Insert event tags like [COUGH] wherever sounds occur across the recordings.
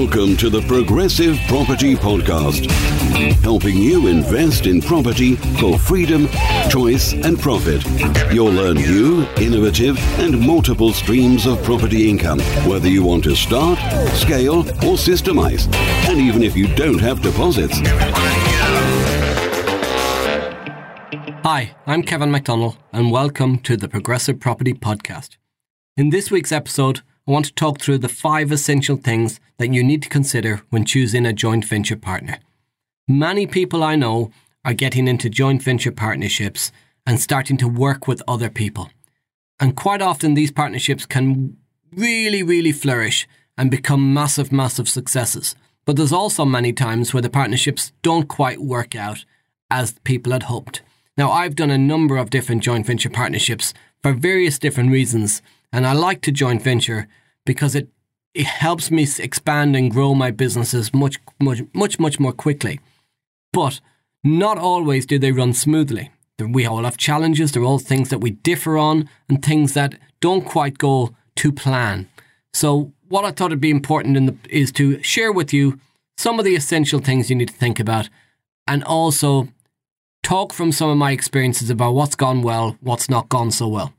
Welcome to the Progressive Property Podcast, helping you invest in property for freedom, choice, and profit. You'll learn new, innovative, and multiple streams of property income, whether you want to start, scale, or systemize, and even if you don't have deposits. Hi, I'm Kevin McDonald, and welcome to the Progressive Property Podcast. In this week's episode, I want to talk through the five essential things that you need to consider when choosing a joint venture partner. Many people I know are getting into joint venture partnerships and starting to work with other people. And quite often, these partnerships can really, really flourish and become massive, massive successes. But there's also many times where the partnerships don't quite work out as people had hoped. Now, I've done a number of different joint venture partnerships for various different reasons, and I like to joint venture because it it helps me expand and grow my businesses much much much much more quickly. But not always do they run smoothly. We all have challenges. They're all things that we differ on and things that don't quite go to plan. So what I thought would be important the, is to share with you some of the essential things you need to think about and also talk from some of my experiences about what's gone well, what's not gone so well.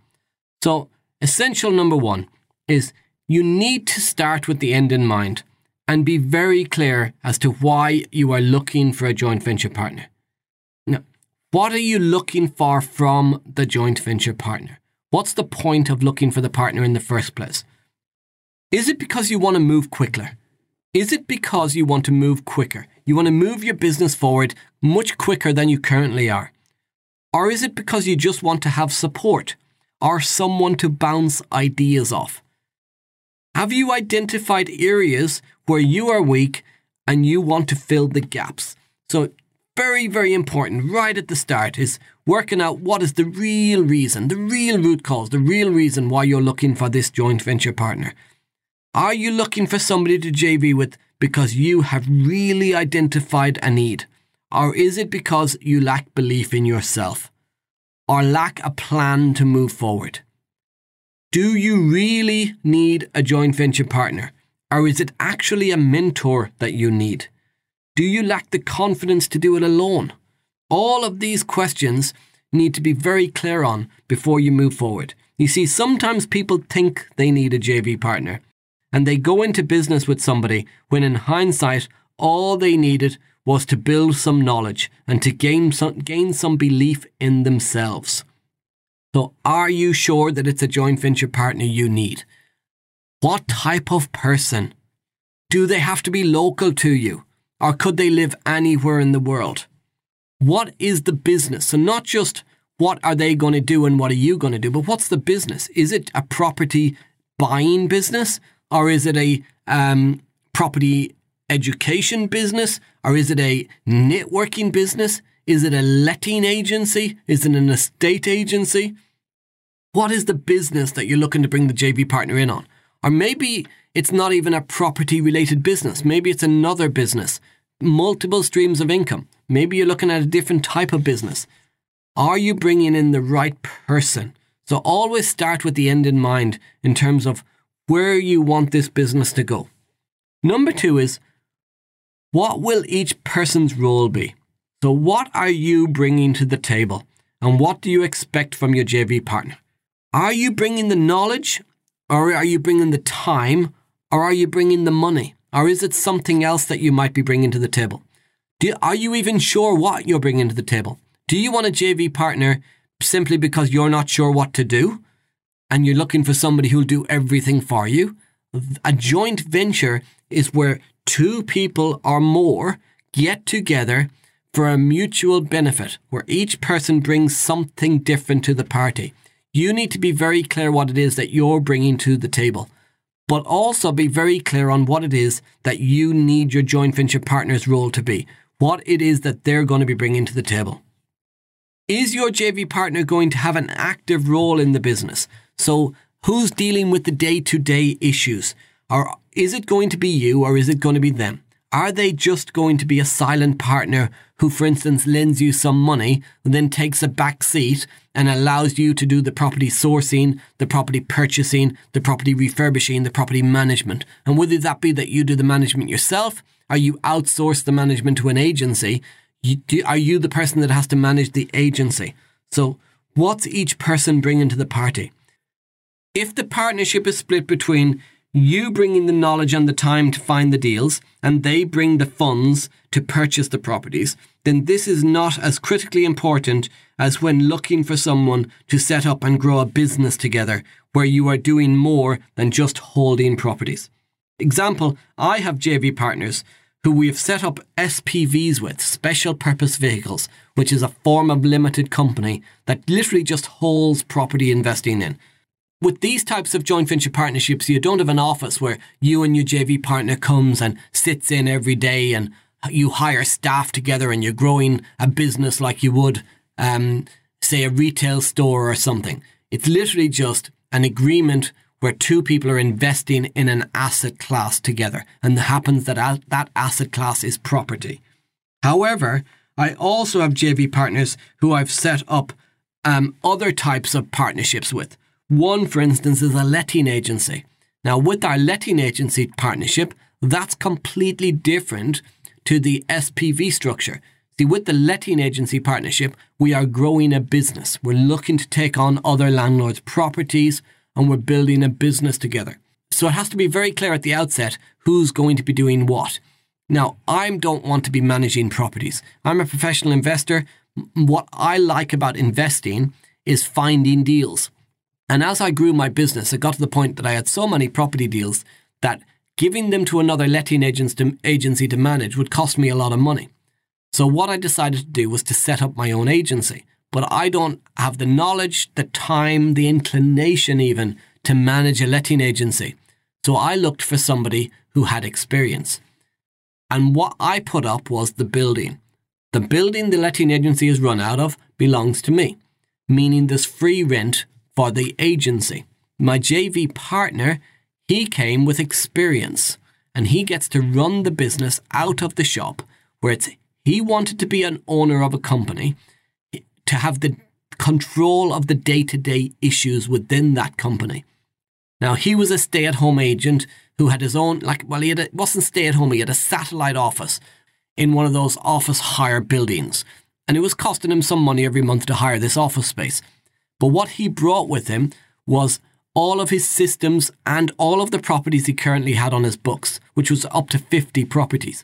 So essential number one is you need to start with the end in mind and be very clear as to why you are looking for a joint venture partner. Now, what are you looking for from the joint venture partner? What's the point of looking for the partner in the first place? Is it because you want to move quicker? Is it because you want to move quicker? You want to move your business forward much quicker than you currently are? Or is it because you just want to have support or someone to bounce ideas off? Have you identified areas where you are weak and you want to fill the gaps? So, very, very important right at the start is working out what is the real reason, the real root cause, the real reason why you're looking for this joint venture partner. Are you looking for somebody to JV with because you have really identified a need? Or is it because you lack belief in yourself? Or lack a plan to move forward? Do you really need a joint venture partner? Or is it actually a mentor that you need? Do you lack the confidence to do it alone? All of these questions need to be very clear on before you move forward. You see, sometimes people think they need a JV partner and they go into business with somebody when in hindsight, all they needed was to build some knowledge and to gain some, gain some belief in themselves. So, are you sure that it's a joint venture partner you need? What type of person? Do they have to be local to you? Or could they live anywhere in the world? What is the business? So, not just what are they going to do and what are you going to do, but what's the business? Is it a property buying business? Or is it a um, property education business? Or is it a networking business? Is it a letting agency? Is it an estate agency? What is the business that you're looking to bring the JV partner in on? Or maybe it's not even a property related business. Maybe it's another business, multiple streams of income. Maybe you're looking at a different type of business. Are you bringing in the right person? So always start with the end in mind in terms of where you want this business to go. Number two is what will each person's role be? So, what are you bringing to the table? And what do you expect from your JV partner? Are you bringing the knowledge, or are you bringing the time, or are you bringing the money? Or is it something else that you might be bringing to the table? You, are you even sure what you're bringing to the table? Do you want a JV partner simply because you're not sure what to do and you're looking for somebody who'll do everything for you? A joint venture is where two people or more get together for a mutual benefit where each person brings something different to the party. You need to be very clear what it is that you're bringing to the table, but also be very clear on what it is that you need your joint venture partner's role to be, what it is that they're going to be bringing to the table. Is your JV partner going to have an active role in the business? So, who's dealing with the day to day issues? Or is it going to be you or is it going to be them? Are they just going to be a silent partner who, for instance, lends you some money, and then takes a back seat and allows you to do the property sourcing, the property purchasing, the property refurbishing, the property management? And whether that be that you do the management yourself, or you outsource the management to an agency, you, do, are you the person that has to manage the agency? So, what's each person bringing to the party? If the partnership is split between you bringing the knowledge and the time to find the deals, and they bring the funds to purchase the properties, then this is not as critically important as when looking for someone to set up and grow a business together where you are doing more than just holding properties. Example, I have JV partners who we have set up SPVs with, special purpose vehicles, which is a form of limited company that literally just holds property investing in with these types of joint venture partnerships, you don't have an office where you and your JV partner comes and sits in every day and you hire staff together and you're growing a business like you would, um, say, a retail store or something. It's literally just an agreement where two people are investing in an asset class together, and it happens that that asset class is property. However, I also have JV partners who I've set up um, other types of partnerships with. One, for instance, is a letting agency. Now, with our letting agency partnership, that's completely different to the SPV structure. See, with the letting agency partnership, we are growing a business. We're looking to take on other landlords' properties and we're building a business together. So it has to be very clear at the outset who's going to be doing what. Now, I don't want to be managing properties. I'm a professional investor. What I like about investing is finding deals. And as I grew my business, it got to the point that I had so many property deals that giving them to another letting agency to manage would cost me a lot of money. So what I decided to do was to set up my own agency. But I don't have the knowledge, the time, the inclination even to manage a letting agency. So I looked for somebody who had experience. And what I put up was the building. The building the letting agency is run out of belongs to me, meaning there's free rent for the agency. My JV partner, he came with experience and he gets to run the business out of the shop where it's he wanted to be an owner of a company to have the control of the day-to-day issues within that company. Now he was a stay-at-home agent who had his own like well he had a, wasn't stay-at-home he had a satellite office in one of those office hire buildings and it was costing him some money every month to hire this office space. But what he brought with him was all of his systems and all of the properties he currently had on his books, which was up to 50 properties.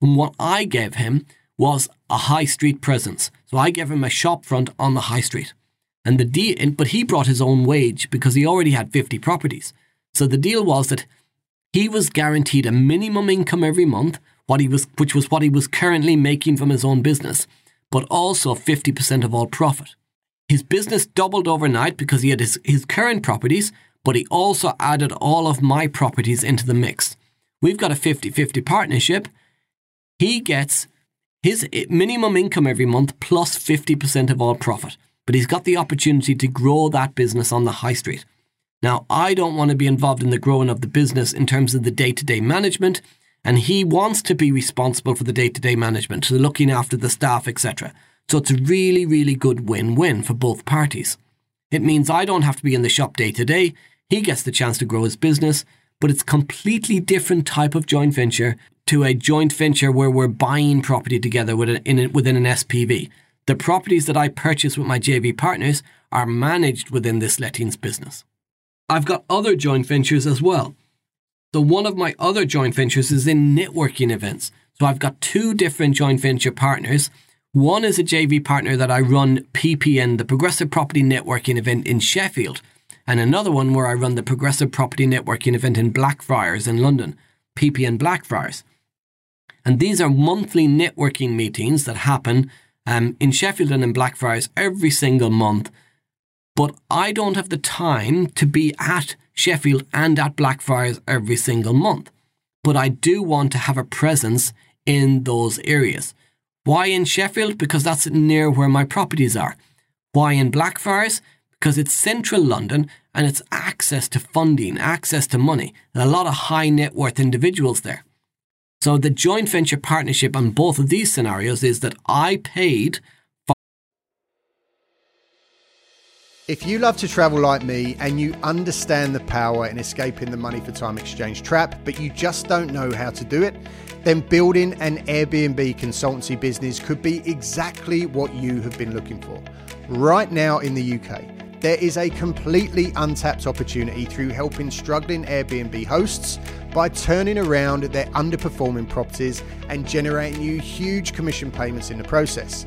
And what I gave him was a high street presence. So I gave him a shop front on the high street. And the deal, but he brought his own wage because he already had 50 properties. So the deal was that he was guaranteed a minimum income every month, what he was, which was what he was currently making from his own business, but also 50% of all profit. His business doubled overnight because he had his, his current properties, but he also added all of my properties into the mix. We've got a 50 50 partnership. He gets his minimum income every month plus 50% of all profit, but he's got the opportunity to grow that business on the high street. Now, I don't want to be involved in the growing of the business in terms of the day to day management, and he wants to be responsible for the day to day management, so looking after the staff, etc. So it's a really, really good win win for both parties. It means I don't have to be in the shop day to day. He gets the chance to grow his business, but it's completely different type of joint venture to a joint venture where we're buying property together within, an SPV. The properties that I purchase with my JV partners are managed within this lettings business. I've got other joint ventures as well. So one of my other joint ventures is in networking events. So I've got two different joint venture partners one is a JV partner that I run PPN, the Progressive Property Networking event in Sheffield, and another one where I run the Progressive Property Networking event in Blackfriars in London, PPN Blackfriars. And these are monthly networking meetings that happen um, in Sheffield and in Blackfriars every single month. But I don't have the time to be at Sheffield and at Blackfriars every single month. But I do want to have a presence in those areas. Why in Sheffield? Because that's near where my properties are. Why in Blackfriars? Because it's central London and it's access to funding, access to money, and a lot of high net worth individuals there. So the joint venture partnership on both of these scenarios is that I paid If you love to travel like me and you understand the power in escaping the money for time exchange trap, but you just don't know how to do it, then building an Airbnb consultancy business could be exactly what you have been looking for. Right now in the UK, there is a completely untapped opportunity through helping struggling Airbnb hosts by turning around their underperforming properties and generating you huge commission payments in the process.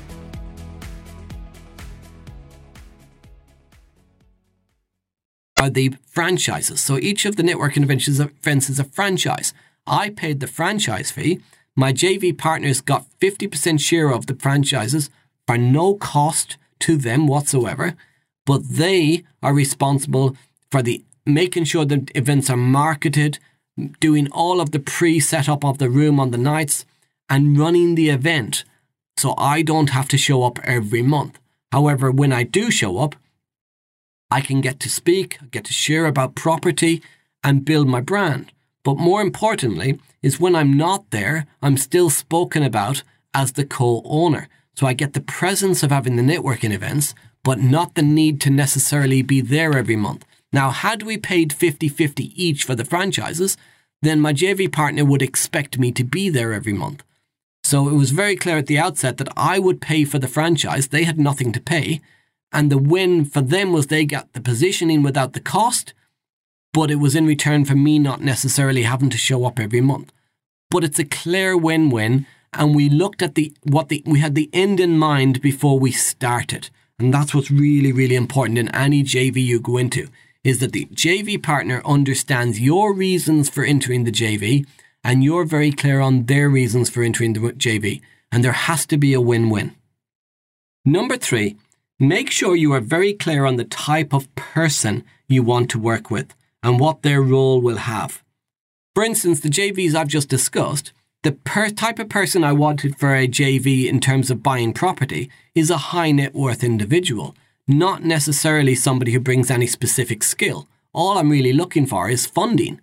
Are the franchises. So each of the networking events is a franchise. I paid the franchise fee. My JV partners got 50% share of the franchises for no cost to them whatsoever, but they are responsible for the making sure the events are marketed, doing all of the pre-setup of the room on the nights, and running the event. So I don't have to show up every month. However, when I do show up, I can get to speak, get to share about property and build my brand. But more importantly, is when I'm not there, I'm still spoken about as the co owner. So I get the presence of having the networking events, but not the need to necessarily be there every month. Now, had we paid 50 50 each for the franchises, then my JV partner would expect me to be there every month. So it was very clear at the outset that I would pay for the franchise, they had nothing to pay, and the win for them was they got the positioning without the cost, but it was in return for me not necessarily having to show up every month. But it's a clear win-win, and we looked at the what the we had the end in mind before we started. And that's what's really, really important in any JV you go into, is that the JV partner understands your reasons for entering the JV and you're very clear on their reasons for entering the JV. And there has to be a win-win. Number three Make sure you are very clear on the type of person you want to work with and what their role will have. For instance, the JVs I've just discussed, the per- type of person I wanted for a JV in terms of buying property is a high net worth individual, not necessarily somebody who brings any specific skill. All I'm really looking for is funding.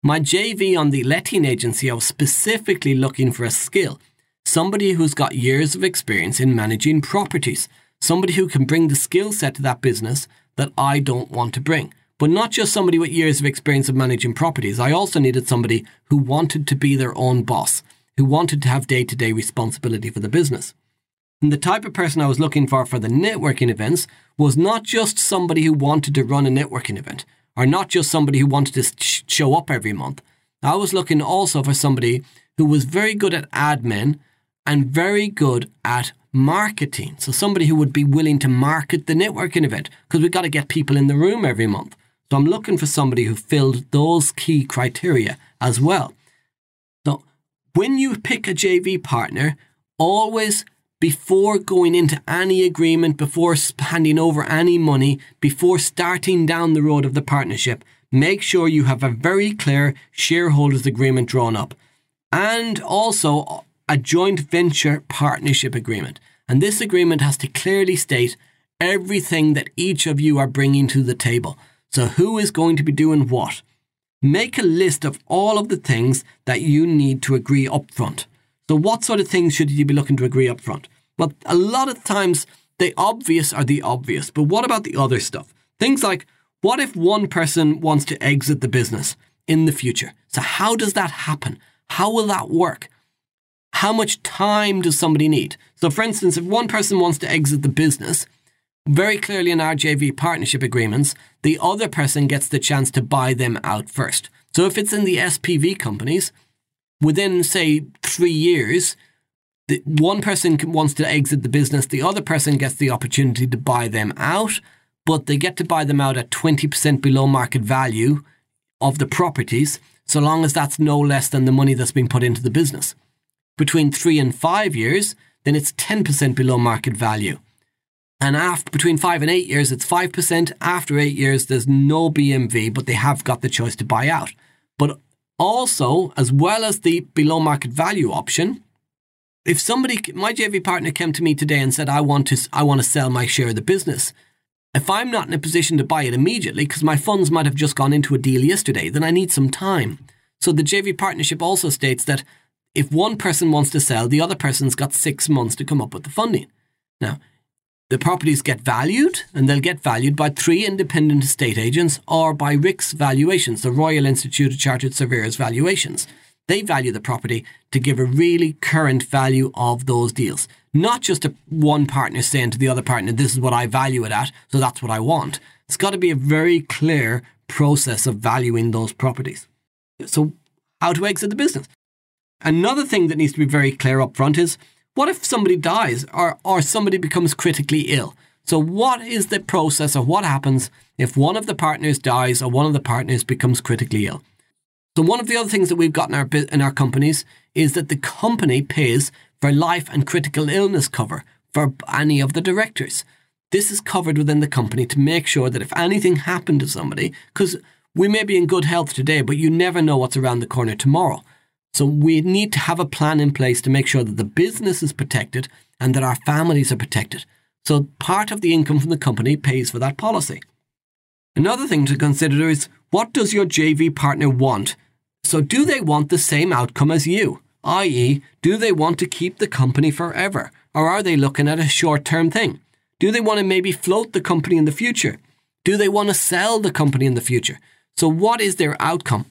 My JV on the letting agency, I was specifically looking for a skill, somebody who's got years of experience in managing properties somebody who can bring the skill set to that business that I don't want to bring. But not just somebody with years of experience of managing properties. I also needed somebody who wanted to be their own boss, who wanted to have day to day responsibility for the business. And the type of person I was looking for for the networking events was not just somebody who wanted to run a networking event, or not just somebody who wanted to show up every month. I was looking also for somebody who was very good at admin and very good at marketing. So somebody who would be willing to market the networking event because we've got to get people in the room every month. So I'm looking for somebody who filled those key criteria as well. So when you pick a JV partner, always before going into any agreement, before handing over any money, before starting down the road of the partnership, make sure you have a very clear shareholders agreement drawn up. And also a joint venture partnership agreement. And this agreement has to clearly state everything that each of you are bringing to the table. So, who is going to be doing what? Make a list of all of the things that you need to agree upfront. So, what sort of things should you be looking to agree upfront? Well, a lot of times the obvious are the obvious, but what about the other stuff? Things like what if one person wants to exit the business in the future? So, how does that happen? How will that work? How much time does somebody need? So, for instance, if one person wants to exit the business, very clearly in our JV partnership agreements, the other person gets the chance to buy them out first. So, if it's in the SPV companies, within, say, three years, the one person wants to exit the business, the other person gets the opportunity to buy them out, but they get to buy them out at 20% below market value of the properties, so long as that's no less than the money that's been put into the business. Between three and five years, then it's 10% below market value. And after between five and eight years, it's 5%. After eight years, there's no BMV, but they have got the choice to buy out. But also, as well as the below market value option, if somebody, my JV partner came to me today and said, I want to, I want to sell my share of the business. If I'm not in a position to buy it immediately, because my funds might have just gone into a deal yesterday, then I need some time. So the JV partnership also states that if one person wants to sell, the other person's got six months to come up with the funding. Now, the properties get valued, and they'll get valued by three independent estate agents or by RICS valuations, the Royal Institute of Chartered Surveyors valuations. They value the property to give a really current value of those deals. Not just a, one partner saying to the other partner, this is what I value it at, so that's what I want. It's got to be a very clear process of valuing those properties. So, how to exit the business? Another thing that needs to be very clear up front is what if somebody dies or, or somebody becomes critically ill? So, what is the process of what happens if one of the partners dies or one of the partners becomes critically ill? So, one of the other things that we've got in our, in our companies is that the company pays for life and critical illness cover for any of the directors. This is covered within the company to make sure that if anything happened to somebody, because we may be in good health today, but you never know what's around the corner tomorrow. So we need to have a plan in place to make sure that the business is protected and that our families are protected. So part of the income from the company pays for that policy. Another thing to consider is what does your JV partner want? So do they want the same outcome as you? I.e., do they want to keep the company forever? Or are they looking at a short term thing? Do they want to maybe float the company in the future? Do they want to sell the company in the future? So, what is their outcome?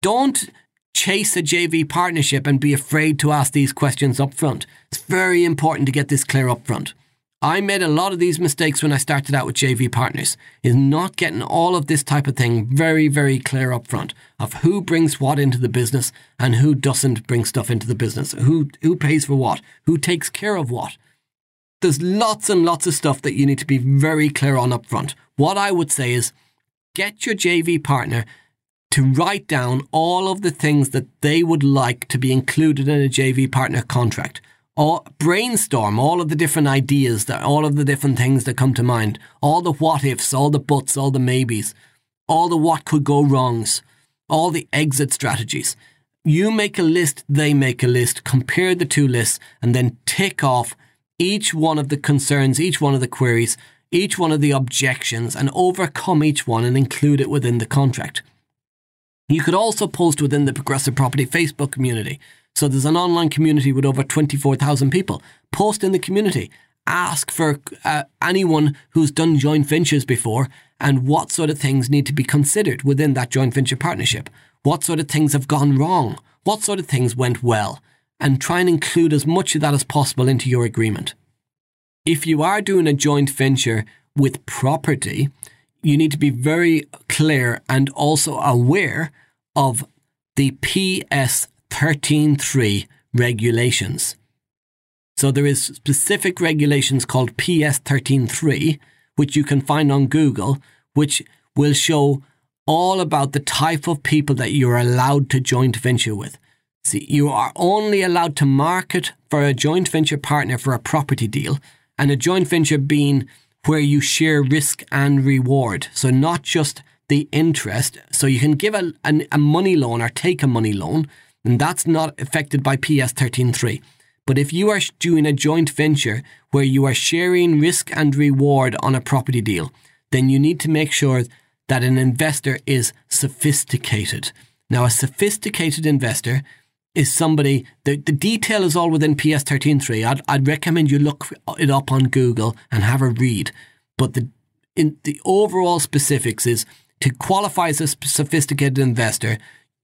Don't chase a JV partnership and be afraid to ask these questions up front. It's very important to get this clear up front. I made a lot of these mistakes when I started out with JV partners, is not getting all of this type of thing very, very clear up front of who brings what into the business and who doesn't bring stuff into the business, who, who pays for what, who takes care of what. There's lots and lots of stuff that you need to be very clear on up front. What I would say is get your JV partner to write down all of the things that they would like to be included in a JV partner contract. Or brainstorm all of the different ideas that all of the different things that come to mind, all the what ifs, all the buts, all the maybes, all the what could go wrongs, all the exit strategies. You make a list, they make a list, compare the two lists, and then tick off each one of the concerns, each one of the queries, each one of the objections, and overcome each one and include it within the contract. You could also post within the Progressive Property Facebook community. So there's an online community with over 24,000 people. Post in the community. Ask for uh, anyone who's done joint ventures before and what sort of things need to be considered within that joint venture partnership. What sort of things have gone wrong? What sort of things went well? And try and include as much of that as possible into your agreement. If you are doing a joint venture with property, you need to be very clear and also aware of the PS 13.3 regulations. So there is specific regulations called PS 13.3, which you can find on Google, which will show all about the type of people that you're allowed to joint venture with. See, you are only allowed to market for a joint venture partner for a property deal, and a joint venture being where you share risk and reward. So, not just the interest. So, you can give a, a, a money loan or take a money loan, and that's not affected by PS 13.3. But if you are doing a joint venture where you are sharing risk and reward on a property deal, then you need to make sure that an investor is sophisticated. Now, a sophisticated investor is somebody, the, the detail is all within PS 13.3. I'd, I'd recommend you look it up on Google and have a read. But the, in, the overall specifics is to qualify as a sophisticated investor,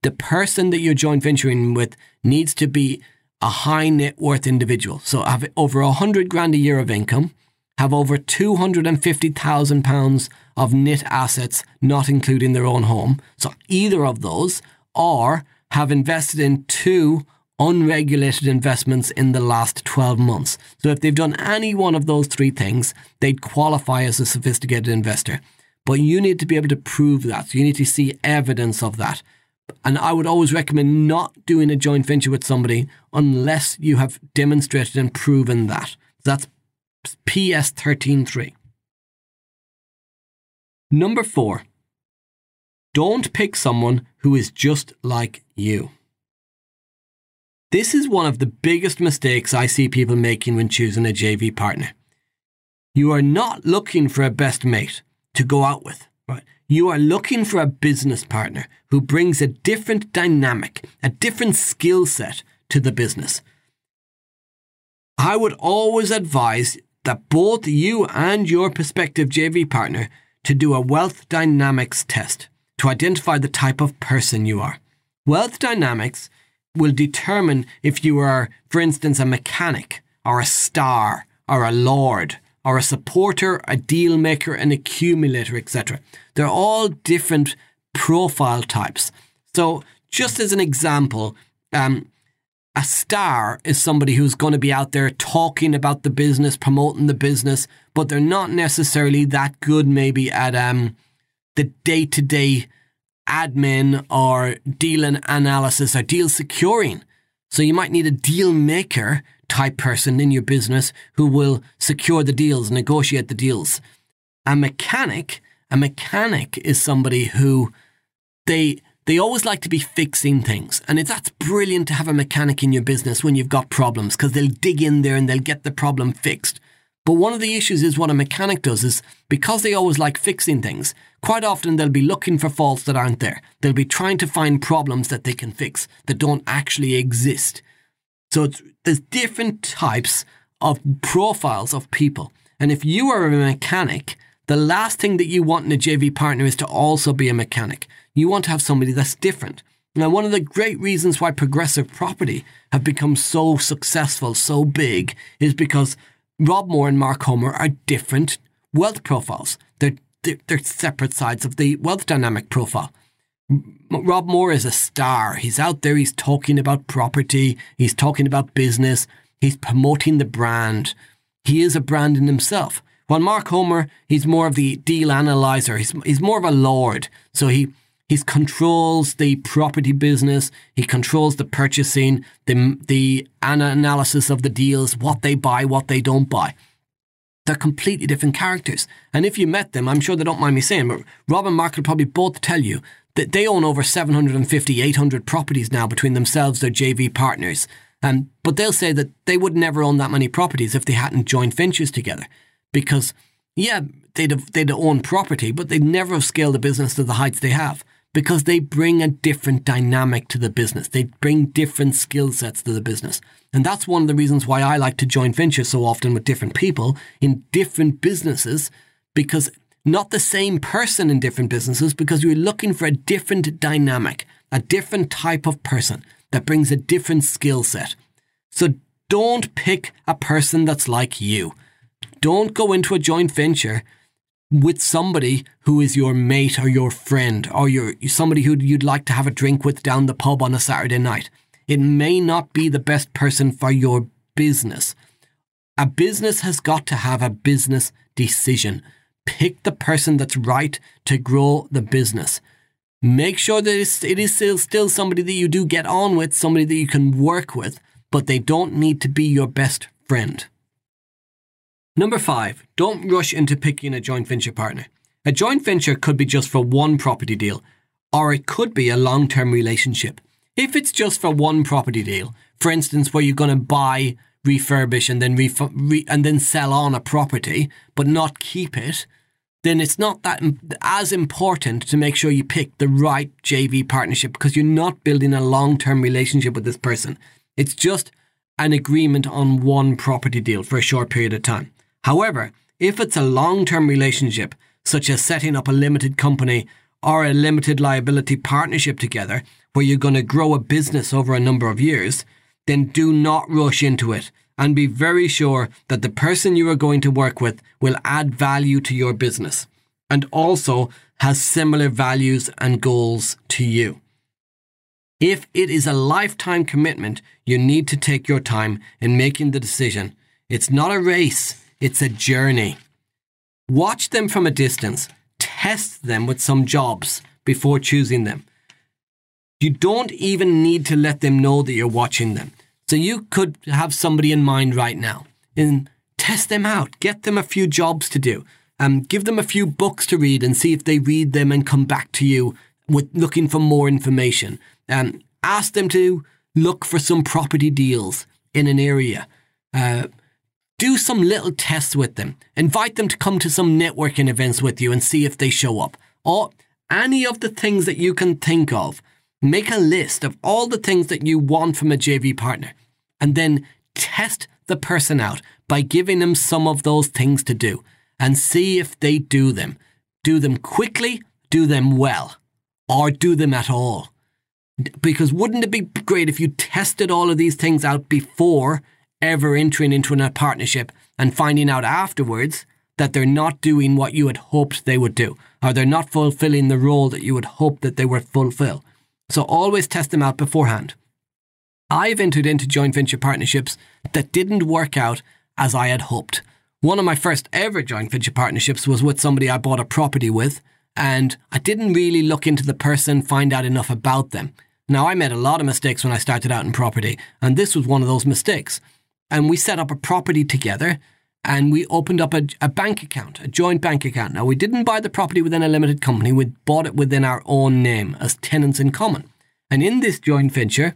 the person that you're joint venturing with needs to be a high net worth individual. So have over a hundred grand a year of income, have over two hundred and fifty thousand pounds of net assets, not including their own home. So either of those, or have invested in two unregulated investments in the last 12 months. So if they've done any one of those three things, they'd qualify as a sophisticated investor. but you need to be able to prove that. You need to see evidence of that. And I would always recommend not doing a joint venture with somebody unless you have demonstrated and proven that. That's PS 13.3. Number four, don't pick someone who is just like you. This is one of the biggest mistakes I see people making when choosing a JV partner. You are not looking for a best mate to go out with, right? You are looking for a business partner who brings a different dynamic, a different skill set to the business. I would always advise that both you and your prospective JV partner to do a wealth dynamics test to identify the type of person you are. Wealth dynamics will determine if you are, for instance, a mechanic or a star or a lord or a supporter, a deal maker, an accumulator, etc. They're all different profile types. So, just as an example, um, a star is somebody who's going to be out there talking about the business, promoting the business, but they're not necessarily that good, maybe at um, the day to day admin or deal analysis or deal securing. So you might need a deal maker type person in your business who will secure the deals, negotiate the deals. A mechanic, a mechanic is somebody who they they always like to be fixing things. And it's that's brilliant to have a mechanic in your business when you've got problems because they'll dig in there and they'll get the problem fixed. But one of the issues is what a mechanic does is because they always like fixing things, quite often they'll be looking for faults that aren't there. They'll be trying to find problems that they can fix that don't actually exist. So there's different types of profiles of people. And if you are a mechanic, the last thing that you want in a JV partner is to also be a mechanic. You want to have somebody that's different. Now, one of the great reasons why progressive property have become so successful, so big, is because Rob Moore and Mark Homer are different wealth profiles. They're, they're, separate sides of the wealth dynamic profile. Rob Moore is a star. He's out there, he's talking about property, he's talking about business, he's promoting the brand. He is a brand in himself. While Mark Homer, he's more of the deal analyzer. He's, he's more of a lord. So he he controls the property business. He controls the purchasing, the the analysis of the deals, what they buy, what they don't buy. They're completely different characters. And if you met them, I'm sure they don't mind me saying, but Rob and Mark will probably both tell you that they own over 750, 800 properties now between themselves, their JV partners. Um, but they'll say that they would never own that many properties if they hadn't joined ventures together. Because, yeah, they'd have, they'd own property, but they'd never have scaled the business to the heights they have because they bring a different dynamic to the business. They bring different skill sets to the business. And that's one of the reasons why I like to join ventures so often with different people in different businesses because not the same person in different businesses because you're looking for a different dynamic, a different type of person that brings a different skill set. So don't pick a person that's like you. Don't go into a joint venture with somebody who is your mate or your friend or your somebody who you'd like to have a drink with down the pub on a Saturday night. It may not be the best person for your business. A business has got to have a business decision. Pick the person that's right to grow the business. Make sure that it is still, still somebody that you do get on with, somebody that you can work with, but they don't need to be your best friend. Number five, don't rush into picking a joint venture partner. A joint venture could be just for one property deal, or it could be a long term relationship. If it's just for one property deal, for instance, where you're going to buy, refurbish, and then ref- re- and then sell on a property, but not keep it, then it's not that as important to make sure you pick the right JV partnership because you're not building a long term relationship with this person. It's just an agreement on one property deal for a short period of time. However, if it's a long term relationship, such as setting up a limited company or a limited liability partnership together, where you're going to grow a business over a number of years, then do not rush into it and be very sure that the person you are going to work with will add value to your business and also has similar values and goals to you. If it is a lifetime commitment, you need to take your time in making the decision. It's not a race, it's a journey. Watch them from a distance. test them with some jobs before choosing them. You don't even need to let them know that you're watching them. So you could have somebody in mind right now and test them out, get them a few jobs to do, um, give them a few books to read and see if they read them and come back to you with looking for more information. Um, ask them to look for some property deals in an area. Uh, do some little tests with them. Invite them to come to some networking events with you and see if they show up. Or any of the things that you can think of. Make a list of all the things that you want from a JV partner and then test the person out by giving them some of those things to do and see if they do them. Do them quickly, do them well, or do them at all. Because wouldn't it be great if you tested all of these things out before ever entering into a partnership and finding out afterwards that they're not doing what you had hoped they would do, or they're not fulfilling the role that you would hope that they would fulfill. So always test them out beforehand. I've entered into joint venture partnerships that didn't work out as I had hoped. One of my first ever joint venture partnerships was with somebody I bought a property with, and I didn't really look into the person, find out enough about them. Now, I made a lot of mistakes when I started out in property, and this was one of those mistakes and we set up a property together and we opened up a, a, bank account, a joint bank account. Now, we didn't buy the property within a limited company, we bought it within our own name as tenants in common. And in this joint venture,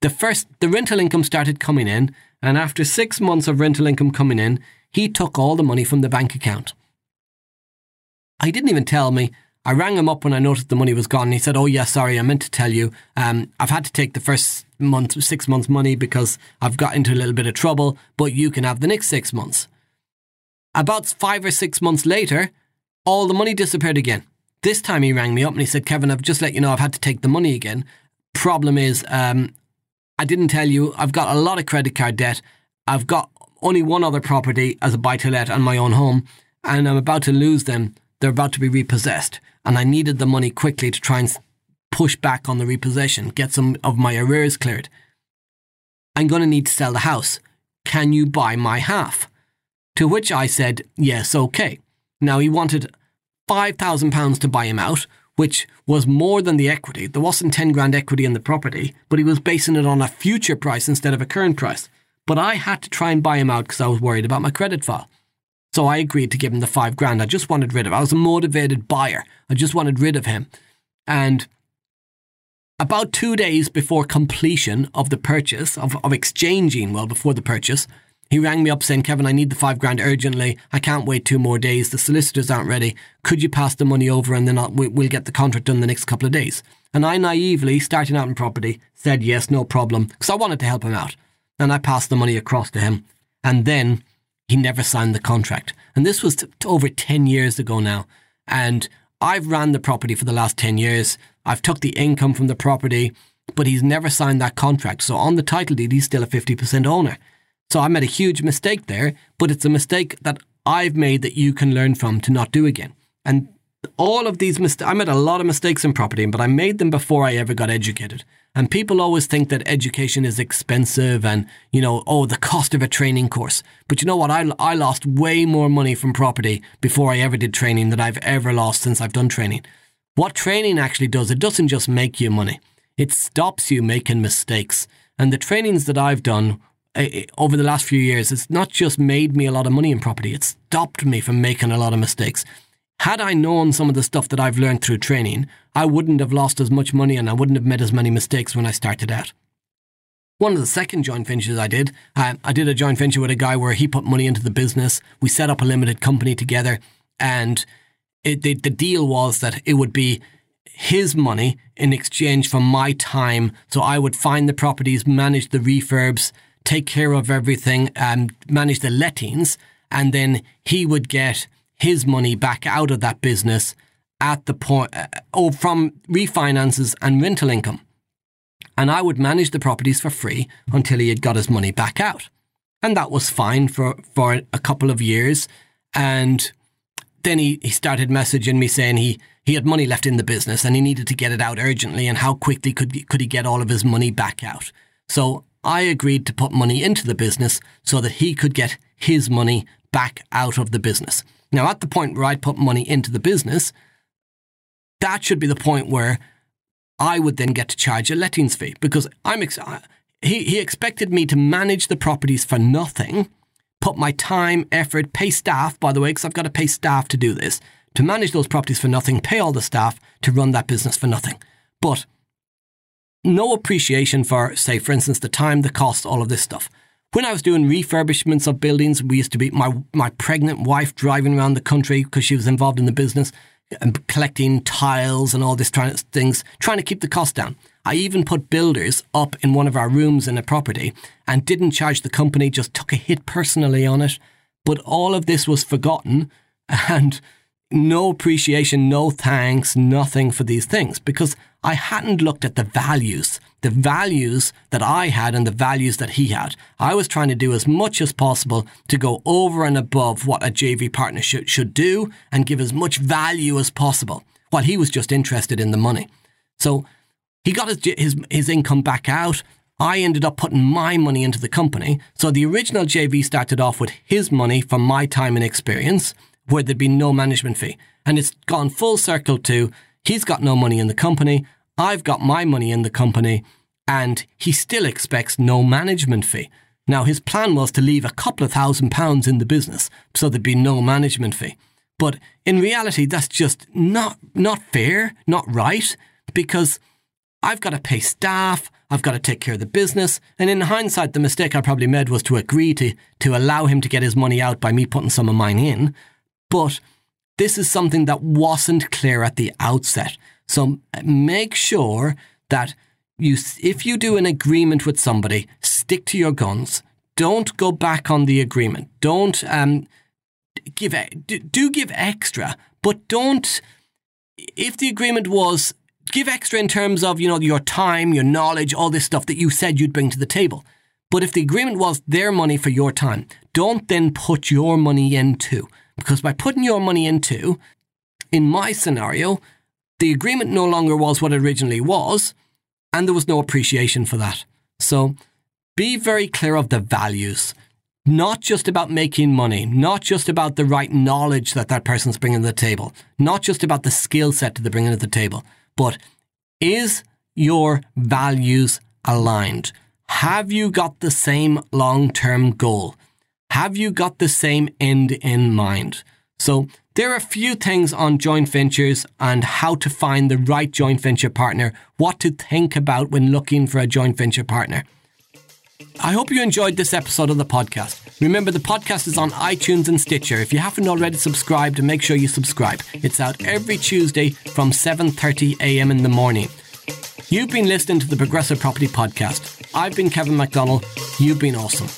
the first, the rental income started coming in, and after six months of rental income coming in, he took all the money from the bank account. He didn't even tell me I rang him up when I noticed the money was gone. And he said, "Oh yeah, sorry, I meant to tell you. Um, I've had to take the first month, six months' money because I've got into a little bit of trouble. But you can have the next six months." About five or six months later, all the money disappeared again. This time he rang me up and he said, "Kevin, I've just let you know I've had to take the money again. Problem is, um, I didn't tell you. I've got a lot of credit card debt. I've got only one other property as a buy to let and my own home, and I'm about to lose them." they're about to be repossessed, and I needed the money quickly to try and push back on the repossession, get some of my arrears cleared. I'm going to need to sell the house. Can you buy my half? To which I said, yes, okay. Now he wanted £5,000 to buy him out, which was more than the equity. There wasn't 10 grand equity in the property, but he was basing it on a future price instead of a current price. But I had to try and buy him out because I was worried about my credit file. So I agreed to give him the five grand. I just wanted rid of. I was a motivated buyer. I just wanted rid of him. And about two days before completion of the purchase, of, of exchanging, well, before the purchase, he rang me up saying, Kevin, I need the five grand urgently. I can't wait two more days. The solicitors aren't ready. Could you pass the money over and then I'll, we'll get the contract done the next couple of days? And I naively, starting out in property, said yes, no problem, because I wanted to help him out. And I passed the money across to him. And then he never signed the contract. And this was t- over 10 years ago now. And I've ran the property for the last 10 years. I've took the income from the property, but he's never signed that contract. So on the title deed, he's still a 50% owner. So I made a huge mistake there, but it's a mistake that I've made that you can learn from to not do again. And all of these mistakes, I made a lot of mistakes in property, but I made them before I ever got educated. And people always think that education is expensive and, you know, oh, the cost of a training course. But you know what? I, I lost way more money from property before I ever did training than I've ever lost since I've done training. What training actually does, it doesn't just make you money, it stops you making mistakes. And the trainings that I've done uh, over the last few years, it's not just made me a lot of money in property, it stopped me from making a lot of mistakes. Had I known some of the stuff that I've learned through training, I wouldn't have lost as much money and I wouldn't have made as many mistakes when I started out. One of the second joint ventures I did, I did a joint venture with a guy where he put money into the business. We set up a limited company together, and it, the, the deal was that it would be his money in exchange for my time. So I would find the properties, manage the refurbs, take care of everything, and manage the lettings, and then he would get his money back out of that business at the point uh, oh, from refinances and rental income. And I would manage the properties for free until he had got his money back out. And that was fine for, for a couple of years. And then he, he started messaging me saying he, he had money left in the business and he needed to get it out urgently and how quickly could, could he get all of his money back out. So I agreed to put money into the business so that he could get his money back out of the business. Now, at the point where I put money into the business, that should be the point where I would then get to charge a lettings fee because I'm ex- he, he expected me to manage the properties for nothing, put my time, effort, pay staff, by the way, because I've got to pay staff to do this, to manage those properties for nothing, pay all the staff to run that business for nothing. But no appreciation for, say, for instance, the time, the cost, all of this stuff. When I was doing refurbishments of buildings, we used to be my, my pregnant wife driving around the country because she was involved in the business and collecting tiles and all this trying things, trying to keep the cost down. I even put builders up in one of our rooms in a property and didn't charge the company, just took a hit personally on it. But all of this was forgotten [LAUGHS] and no appreciation, no thanks, nothing for these things because I hadn't looked at the values, the values that I had and the values that he had. I was trying to do as much as possible to go over and above what a JV partner should, should do and give as much value as possible, while he was just interested in the money. So he got his, his, his income back out. I ended up putting my money into the company. So the original JV started off with his money from my time and experience, where there'd be no management fee. And it's gone full circle to He's got no money in the company. I've got my money in the company. And he still expects no management fee. Now, his plan was to leave a couple of thousand pounds in the business so there'd be no management fee. But in reality, that's just not, not fair, not right, because I've got to pay staff, I've got to take care of the business. And in hindsight, the mistake I probably made was to agree to, to allow him to get his money out by me putting some of mine in. But this is something that wasn't clear at the outset. So make sure that you, if you do an agreement with somebody, stick to your guns. Don't go back on the agreement. Don't um, give do give extra, but don't. If the agreement was give extra in terms of you know your time, your knowledge, all this stuff that you said you'd bring to the table. But if the agreement was their money for your time, don't then put your money in too. Because by putting your money into, in my scenario, the agreement no longer was what it originally was, and there was no appreciation for that. So be very clear of the values. Not just about making money, not just about the right knowledge that that person's bringing to the table, not just about the skill set that they're bringing to the table, but is your values aligned? Have you got the same long term goal? Have you got the same end in mind? So, there are a few things on joint ventures and how to find the right joint venture partner, what to think about when looking for a joint venture partner. I hope you enjoyed this episode of the podcast. Remember, the podcast is on iTunes and Stitcher. If you haven't already subscribed, make sure you subscribe. It's out every Tuesday from 7:30 a.m. in the morning. You've been listening to the Progressive Property Podcast. I've been Kevin McDonald. You've been awesome.